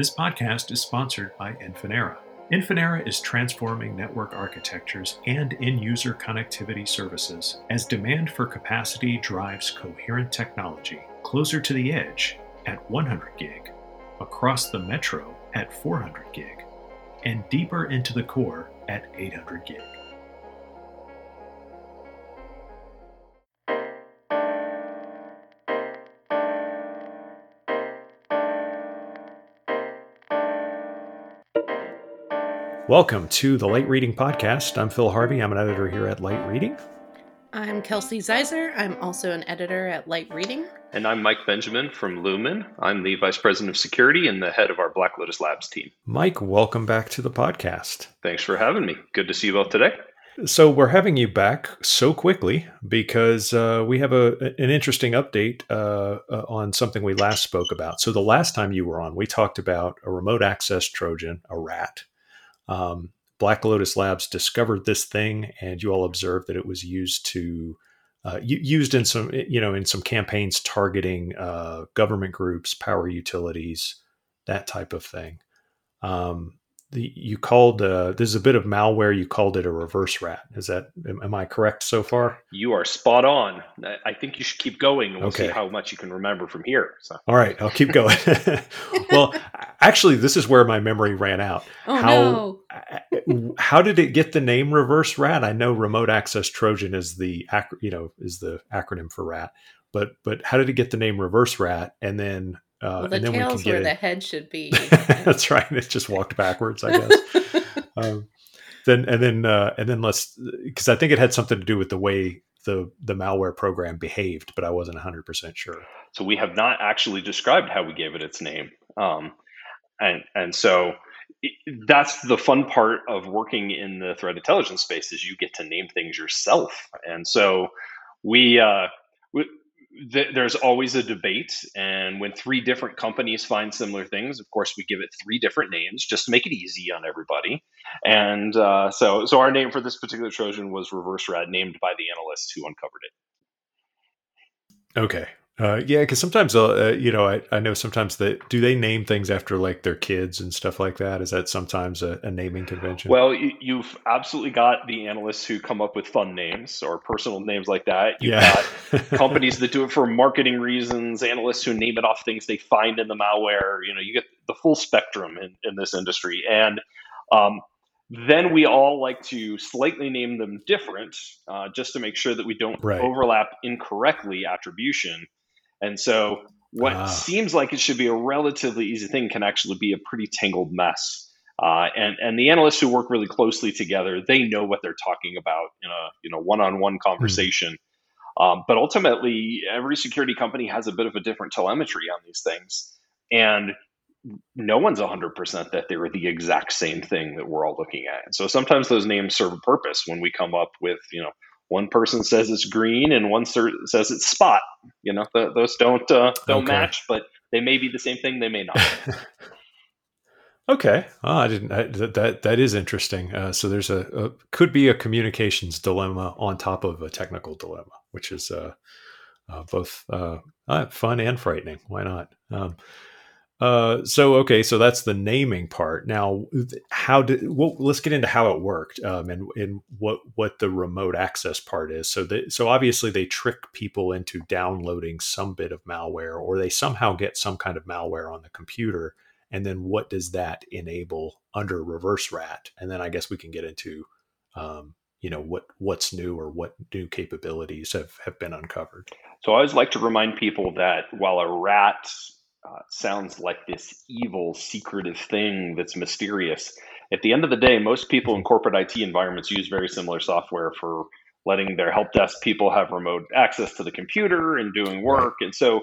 This podcast is sponsored by Infinera. Infinera is transforming network architectures and end user connectivity services as demand for capacity drives coherent technology closer to the edge at 100 gig, across the metro at 400 gig, and deeper into the core at 800 gig. Welcome to the Light Reading Podcast. I'm Phil Harvey. I'm an editor here at Light Reading. I'm Kelsey Ziser. I'm also an editor at Light Reading. And I'm Mike Benjamin from Lumen. I'm the Vice President of Security and the head of our Black Lotus Labs team. Mike, welcome back to the podcast. Thanks for having me. Good to see you both today. So we're having you back so quickly because uh, we have a an interesting update uh, uh, on something we last spoke about. So the last time you were on, we talked about a remote access Trojan, a RAT, um, Black Lotus Labs discovered this thing, and you all observed that it was used to uh, used in some you know in some campaigns targeting uh, government groups, power utilities, that type of thing. Um, the, you called uh, this is a bit of malware. You called it a reverse rat. Is that am, am I correct so far? You are spot on. I think you should keep going. We'll okay. see how much you can remember from here. So. All right, I'll keep going. well, actually, this is where my memory ran out. Oh how, no! how did it get the name reverse rat? I know remote access Trojan is the ac- you know is the acronym for rat, but but how did it get the name reverse rat? And then uh, well, the and then tail's we can get where it. the head should be. That's right. It just walked backwards, I guess. um, then and then uh, and then let's because I think it had something to do with the way the the malware program behaved, but I wasn't 100 percent sure. So we have not actually described how we gave it its name, um, and and so that's the fun part of working in the threat intelligence space is you get to name things yourself, and so we. Uh, we th- there's always a debate. And when three different companies find similar things, of course, we give it three different names just to make it easy on everybody. And uh, so, so our name for this particular Trojan was Reverse Rat, named by the analysts who uncovered it. Okay. Uh, yeah, because sometimes, uh, you know, I, I know sometimes that do they name things after like their kids and stuff like that? Is that sometimes a, a naming convention? Well, you, have absolutely got the analysts who come up with fun names or personal names like that. You've yeah. got companies that do it for marketing reasons, analysts who name it off things they find in the malware. You know, you get the full spectrum in, in this industry. And um, then we all like to slightly name them different uh, just to make sure that we don't right. overlap incorrectly attribution and so what ah. seems like it should be a relatively easy thing can actually be a pretty tangled mess. Uh, and and the analysts who work really closely together, they know what they're talking about in a you know one-on-one hmm. conversation. Mm. Um, but ultimately, every security company has a bit of a different telemetry on these things, and no one's 100% that they're the exact same thing that we're all looking at. And so sometimes those names serve a purpose when we come up with you know one person says it's green and one says it's spot. You know, the, those don't uh, don't okay. match, but they may be the same thing. They may not. okay, oh, I didn't. I, that that is interesting. Uh, so there's a, a, could be a communications dilemma on top of a technical dilemma, which is uh, uh both uh, uh, fun and frightening. Why not? Um, uh, so okay, so that's the naming part. Now, how did? Well, let's get into how it worked um, and and what what the remote access part is. So so obviously they trick people into downloading some bit of malware, or they somehow get some kind of malware on the computer, and then what does that enable under reverse rat? And then I guess we can get into, um, you know, what what's new or what new capabilities have have been uncovered. So I always like to remind people that while a rat uh, sounds like this evil, secretive thing that's mysterious. At the end of the day, most people in corporate IT environments use very similar software for letting their help desk people have remote access to the computer and doing work. And so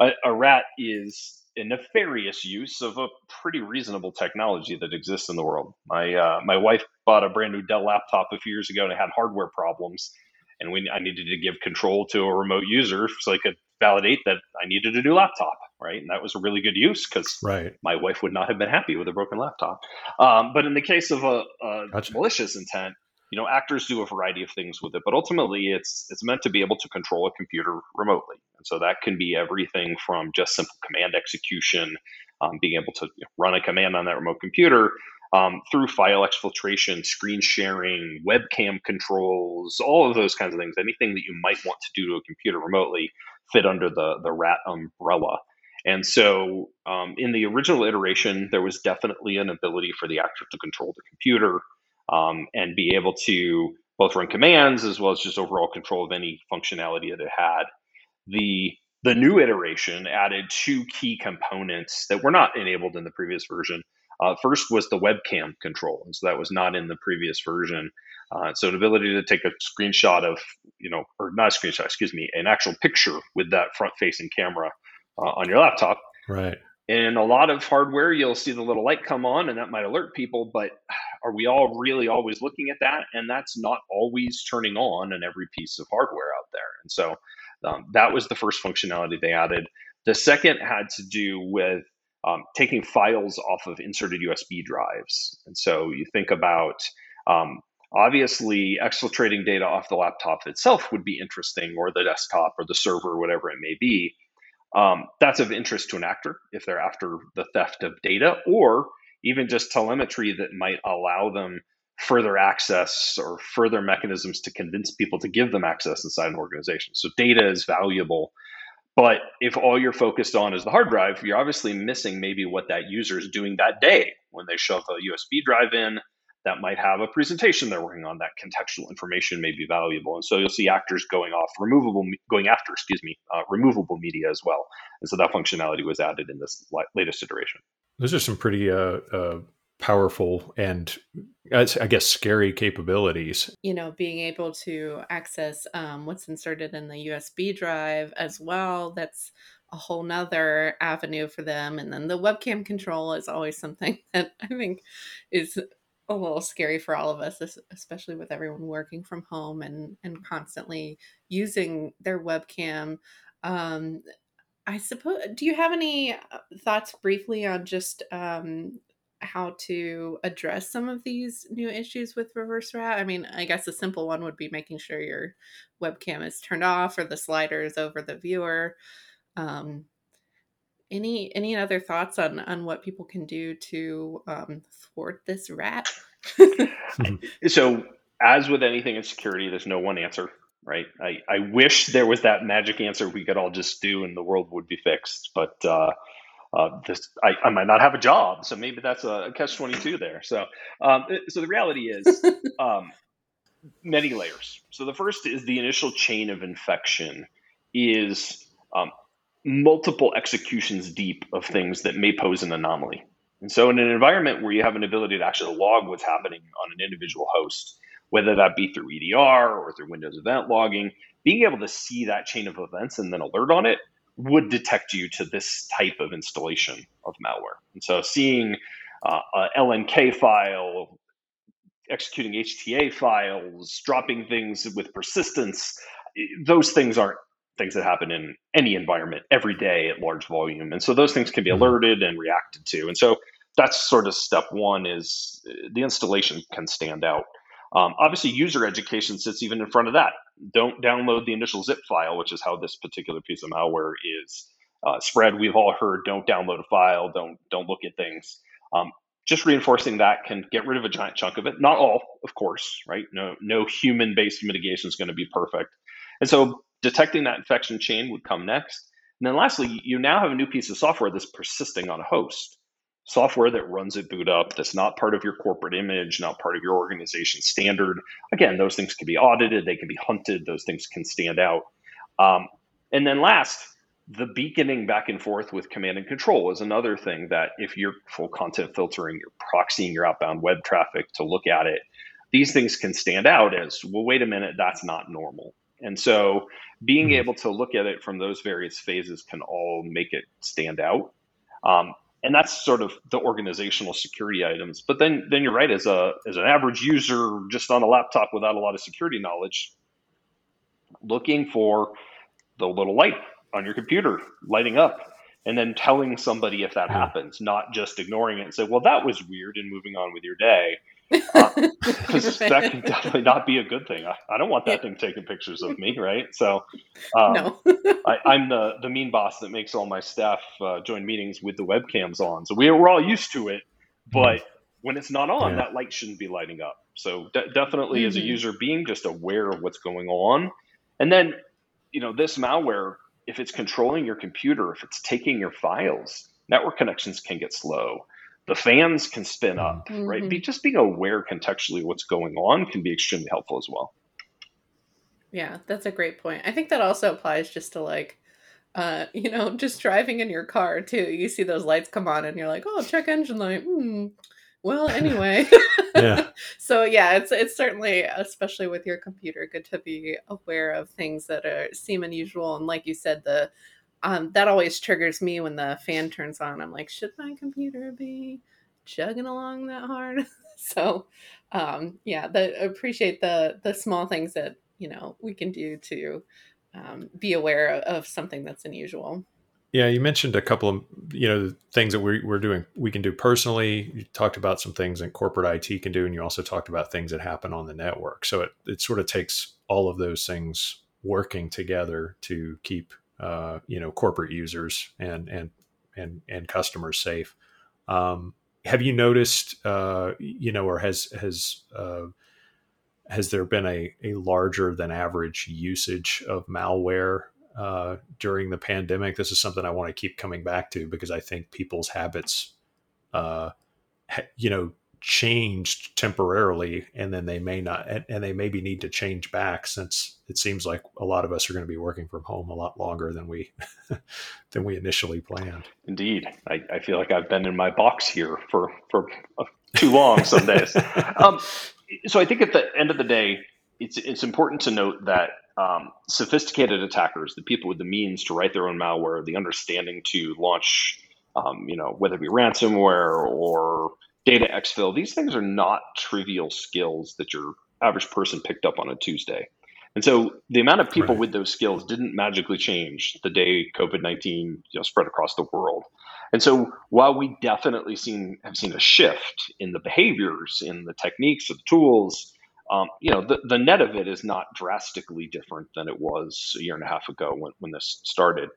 a, a rat is a nefarious use of a pretty reasonable technology that exists in the world. My uh, my wife bought a brand new Dell laptop a few years ago and it had hardware problems, and we I needed to give control to a remote user so I could validate that I needed a new laptop, right? And that was a really good use because right. my wife would not have been happy with a broken laptop. Um, but in the case of a, a gotcha. malicious intent, you know, actors do a variety of things with it, but ultimately it's it's meant to be able to control a computer remotely. And so that can be everything from just simple command execution, um, being able to run a command on that remote computer, um, through file exfiltration, screen sharing, webcam controls, all of those kinds of things. Anything that you might want to do to a computer remotely fit under the the RAT umbrella. And so, um, in the original iteration, there was definitely an ability for the actor to control the computer um, and be able to both run commands as well as just overall control of any functionality that it had. The the new iteration added two key components that were not enabled in the previous version. Uh, first was the webcam control, and so that was not in the previous version. Uh, so an ability to take a screenshot of, you know, or not a screenshot, excuse me, an actual picture with that front-facing camera uh, on your laptop. Right. In a lot of hardware, you'll see the little light come on, and that might alert people. But are we all really always looking at that? And that's not always turning on in every piece of hardware out there. And so um, that was the first functionality they added. The second had to do with um, taking files off of inserted USB drives. And so you think about um, obviously exfiltrating data off the laptop itself would be interesting, or the desktop, or the server, whatever it may be. Um, that's of interest to an actor if they're after the theft of data, or even just telemetry that might allow them further access or further mechanisms to convince people to give them access inside an organization. So data is valuable. But if all you're focused on is the hard drive, you're obviously missing maybe what that user is doing that day. When they shove a USB drive in that might have a presentation they're working on that contextual information may be valuable. And so you'll see actors going off removable going after excuse me uh, removable media as well. And so that functionality was added in this latest iteration. Those are some pretty uh, uh, powerful and i guess scary capabilities you know being able to access um, what's inserted in the usb drive as well that's a whole nother avenue for them and then the webcam control is always something that i think is a little scary for all of us, especially with everyone working from home and and constantly using their webcam. Um, I suppose. Do you have any uh, thoughts briefly on just um, how to address some of these new issues with reverse rat? I mean, I guess a simple one would be making sure your webcam is turned off or the slider is over the viewer. Um, any any other thoughts on on what people can do to um, thwart this rat? so, as with anything in security, there's no one answer, right? I, I wish there was that magic answer we could all just do and the world would be fixed, but uh, uh, this I, I might not have a job, so maybe that's a, catch twenty two there. So, um, so the reality is um, many layers. So the first is the initial chain of infection is um, multiple executions deep of things that may pose an anomaly. And so, in an environment where you have an ability to actually log what's happening on an individual host, whether that be through EDR or through Windows event logging, being able to see that chain of events and then alert on it would detect you to this type of installation of malware. And so, seeing uh, a LNK file, executing HTA files, dropping things with persistence, those things aren't things that happen in any environment every day at large volume. And so those things can be mm-hmm. alerted and reacted to. And so that's sort of step one is uh, the installation can stand out. Um, obviously, user education sits even in front of that. Don't download the initial zip file, which is how this particular piece of malware is uh, spread. We've all heard don't download a file, don't don't look at things. Um, just reinforcing that can get rid of a giant chunk of it. Not all, of course, right? No no human based mitigation is going to be perfect. And so detecting that infection chain would come next. And then lastly, you now have a new piece of software that's persisting on a host. Software that runs at boot up, that's not part of your corporate image, not part of your organization standard. Again, those things can be audited, they can be hunted, those things can stand out. Um, and then last, the beaconing back and forth with command and control is another thing that if you're full content filtering, you're proxying your outbound web traffic to look at it, these things can stand out as, well, wait a minute, that's not normal. And so being mm-hmm. able to look at it from those various phases can all make it stand out. Um, and that's sort of the organizational security items. But then, then you're right. As a as an average user, just on a laptop without a lot of security knowledge, looking for the little light on your computer lighting up, and then telling somebody if that happens, not just ignoring it and say, "Well, that was weird," and moving on with your day. Because uh, that can definitely not be a good thing. I, I don't want that yeah. thing taking pictures of me, right? So, um, no. I, am the the mean boss that makes all my staff uh, join meetings with the webcams on. So we, we're all used to it, but mm. when it's not on, yeah. that light shouldn't be lighting up. So de- definitely, mm-hmm. as a mm-hmm. user, being just aware of what's going on, and then you know this malware, if it's controlling your computer, if it's taking your files, network connections can get slow the fans can spin up, mm-hmm. right? Be, just being aware contextually what's going on can be extremely helpful as well. Yeah, that's a great point. I think that also applies just to like, uh, you know, just driving in your car too. You see those lights come on and you're like, oh, check engine light. Hmm. Well, anyway. yeah. so yeah, it's it's certainly, especially with your computer, good to be aware of things that are seem unusual. And like you said, the um, that always triggers me when the fan turns on. I'm like, should my computer be chugging along that hard? so, um, yeah, the, appreciate the the small things that you know we can do to um, be aware of, of something that's unusual. Yeah, you mentioned a couple of you know things that we're, we're doing. We can do personally. You talked about some things that corporate IT can do, and you also talked about things that happen on the network. So it it sort of takes all of those things working together to keep uh, you know corporate users and and and and customers safe. Um, have you noticed, uh, you know, or has has uh, has there been a, a larger than average usage of malware uh, during the pandemic? This is something I want to keep coming back to because I think people's habits, uh, ha- you know, changed temporarily and then they may not and, and, they maybe need to change back since it seems like a lot of us are going to be working from home a lot longer than we than we initially planned. Indeed. I, I feel like i've been in my box here for for uh, too long some days. Um, so i think at the end of the day it's it's important to note that um, sophisticated attackers the people with the means to write their own malware the understanding to launch um, you know whether it be ransomware or data exfil, these things are not trivial skills that your average person picked up on a Tuesday. And so the amount of people right. with those skills didn't magically change the day COVID 19 you know, spread across the world. And so while we definitely seen have seen a shift in the behaviors, in the techniques, of the tools, um, you know, the, the net of it is not drastically different than it was a year and a half ago when, when this started.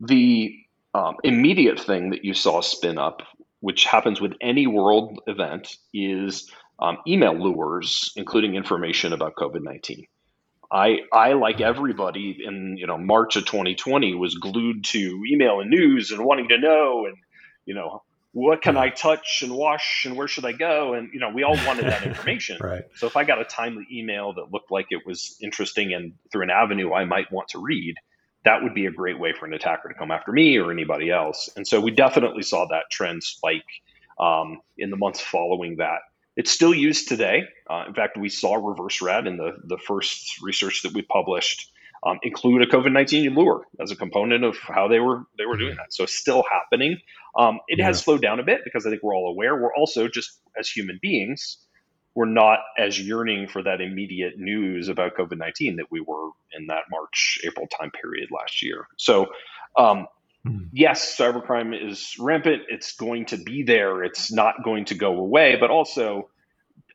The um, immediate thing that you saw spin up which happens with any world event, is um, email lures, including information about COVID nineteen. I, I like everybody in you know March of 2020 was glued to email and news and wanting to know and you know what can I touch and wash and where should I go and you know we all wanted that information. right. So if I got a timely email that looked like it was interesting and through an avenue I might want to read, that would be a great way for an attacker to come after me or anybody else. And so we definitely saw that trend spike um, in the months following that. It's still used today. Uh, in fact, we saw reverse rat in the, the first research that we published um, include a COVID nineteen lure as a component of how they were they were doing that. So still happening. Um, it yeah. has slowed down a bit because I think we're all aware. We're also just as human beings we're not as yearning for that immediate news about COVID 19 that we were in that March, April time period last year. So, um, hmm. yes, cybercrime is rampant. It's going to be there. It's not going to go away, but also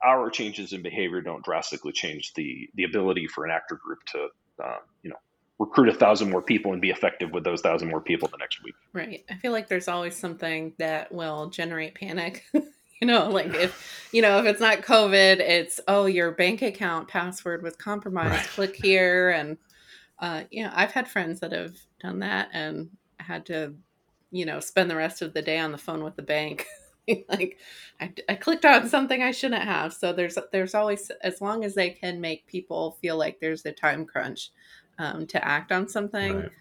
our changes in behavior don't drastically change the, the ability for an actor group to, uh, you know, recruit a thousand more people and be effective with those thousand more people the next week. Right. I feel like there's always something that will generate panic You know, like if you know if it's not COVID, it's oh your bank account password was compromised. Right. Click here, and uh, you know I've had friends that have done that and had to, you know, spend the rest of the day on the phone with the bank. like I, I clicked on something I shouldn't have. So there's there's always as long as they can make people feel like there's a time crunch um, to act on something. Right.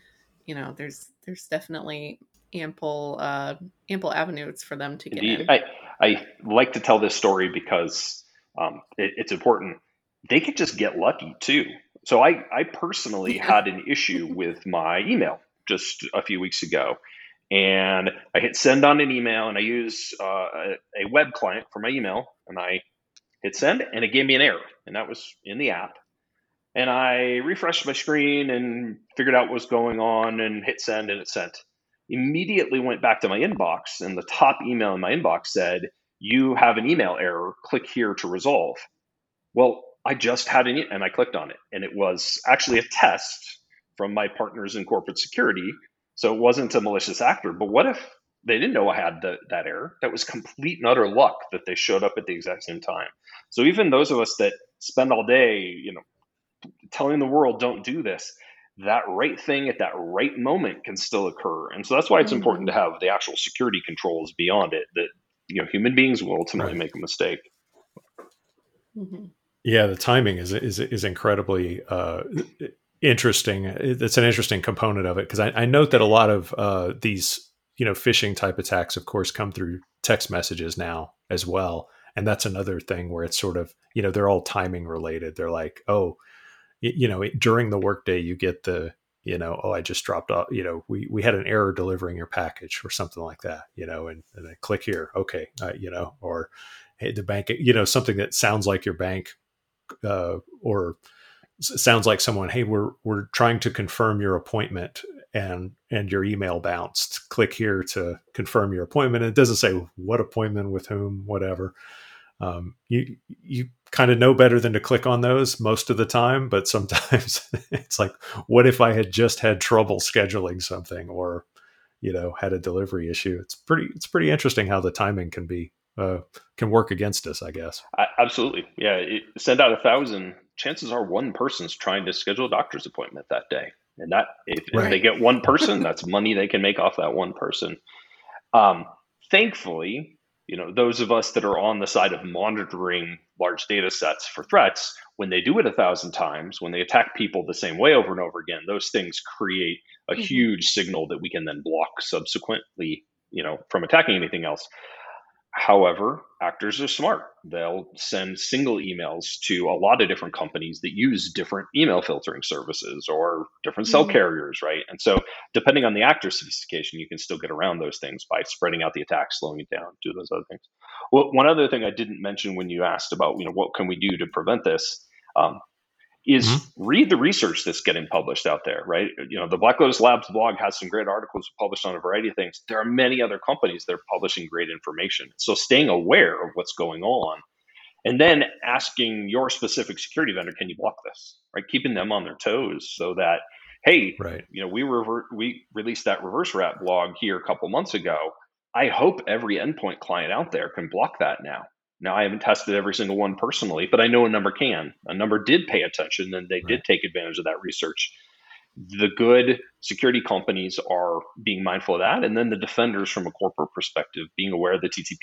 You know, there's there's definitely ample uh, ample avenues for them to get Indeed. in. I, I like to tell this story because um, it, it's important. They could just get lucky too. So I, I personally had an issue with my email just a few weeks ago. And I hit send on an email and I use uh, a, a web client for my email and I hit send and it gave me an error. And that was in the app. And I refreshed my screen and figured out what was going on and hit send and it sent immediately went back to my inbox, and the top email in my inbox said, you have an email error. Click here to resolve. Well, I just had an, and I clicked on it, and it was actually a test from my partners in corporate security. So it wasn't a malicious actor. But what if they didn't know I had the, that error? That was complete and utter luck that they showed up at the exact same time. So even those of us that spend all day, you know, telling the world don't do this, that right thing at that right moment can still occur. And so that's why it's mm-hmm. important to have the actual security controls beyond it that you know human beings will ultimately right. make a mistake. Mm-hmm. Yeah, the timing is is is incredibly uh, interesting. It's an interesting component of it because I, I, note that a lot of uh, these you know phishing type attacks, of course, come through text messages now as well, and that's another thing where it's sort of you know they're all timing related. They're like, oh, you know, during the workday, you get the, you know, oh, I just dropped off, you know, we, we had an error delivering your package or something like that, you know, and, and then click here. Okay. Uh, you know, or hey, the bank, you know, something that sounds like your bank, uh, or sounds like someone, Hey, we're, we're trying to confirm your appointment and, and your email bounced click here to confirm your appointment. It doesn't say what appointment with whom, whatever. Um, you, you kind of know better than to click on those most of the time, but sometimes it's like, what if I had just had trouble scheduling something or, you know, had a delivery issue? It's pretty, it's pretty interesting how the timing can be, uh, can work against us, I guess. I, absolutely. Yeah. It, send out a thousand, chances are one person's trying to schedule a doctor's appointment that day. And that, if, right. if they get one person, that's money they can make off that one person. Um, thankfully, you know those of us that are on the side of monitoring large data sets for threats when they do it a thousand times when they attack people the same way over and over again those things create a mm-hmm. huge signal that we can then block subsequently you know from attacking anything else However, actors are smart. They'll send single emails to a lot of different companies that use different email filtering services or different cell mm-hmm. carriers, right? And so, depending on the actor's sophistication, you can still get around those things by spreading out the attack, slowing it down, do those other things. Well, one other thing I didn't mention when you asked about, you know, what can we do to prevent this? Um, is mm-hmm. read the research that's getting published out there, right? You know, the Black Lotus Labs blog has some great articles published on a variety of things. There are many other companies that are publishing great information. So staying aware of what's going on and then asking your specific security vendor, can you block this? Right? Keeping them on their toes so that, hey, right. you know, we revert, we released that reverse rat blog here a couple months ago. I hope every endpoint client out there can block that now now, I haven't tested every single one personally, but I know a number can. A number did pay attention and they right. did take advantage of that research. The good security companies are being mindful of that. And then the defenders, from a corporate perspective, being aware of the TTP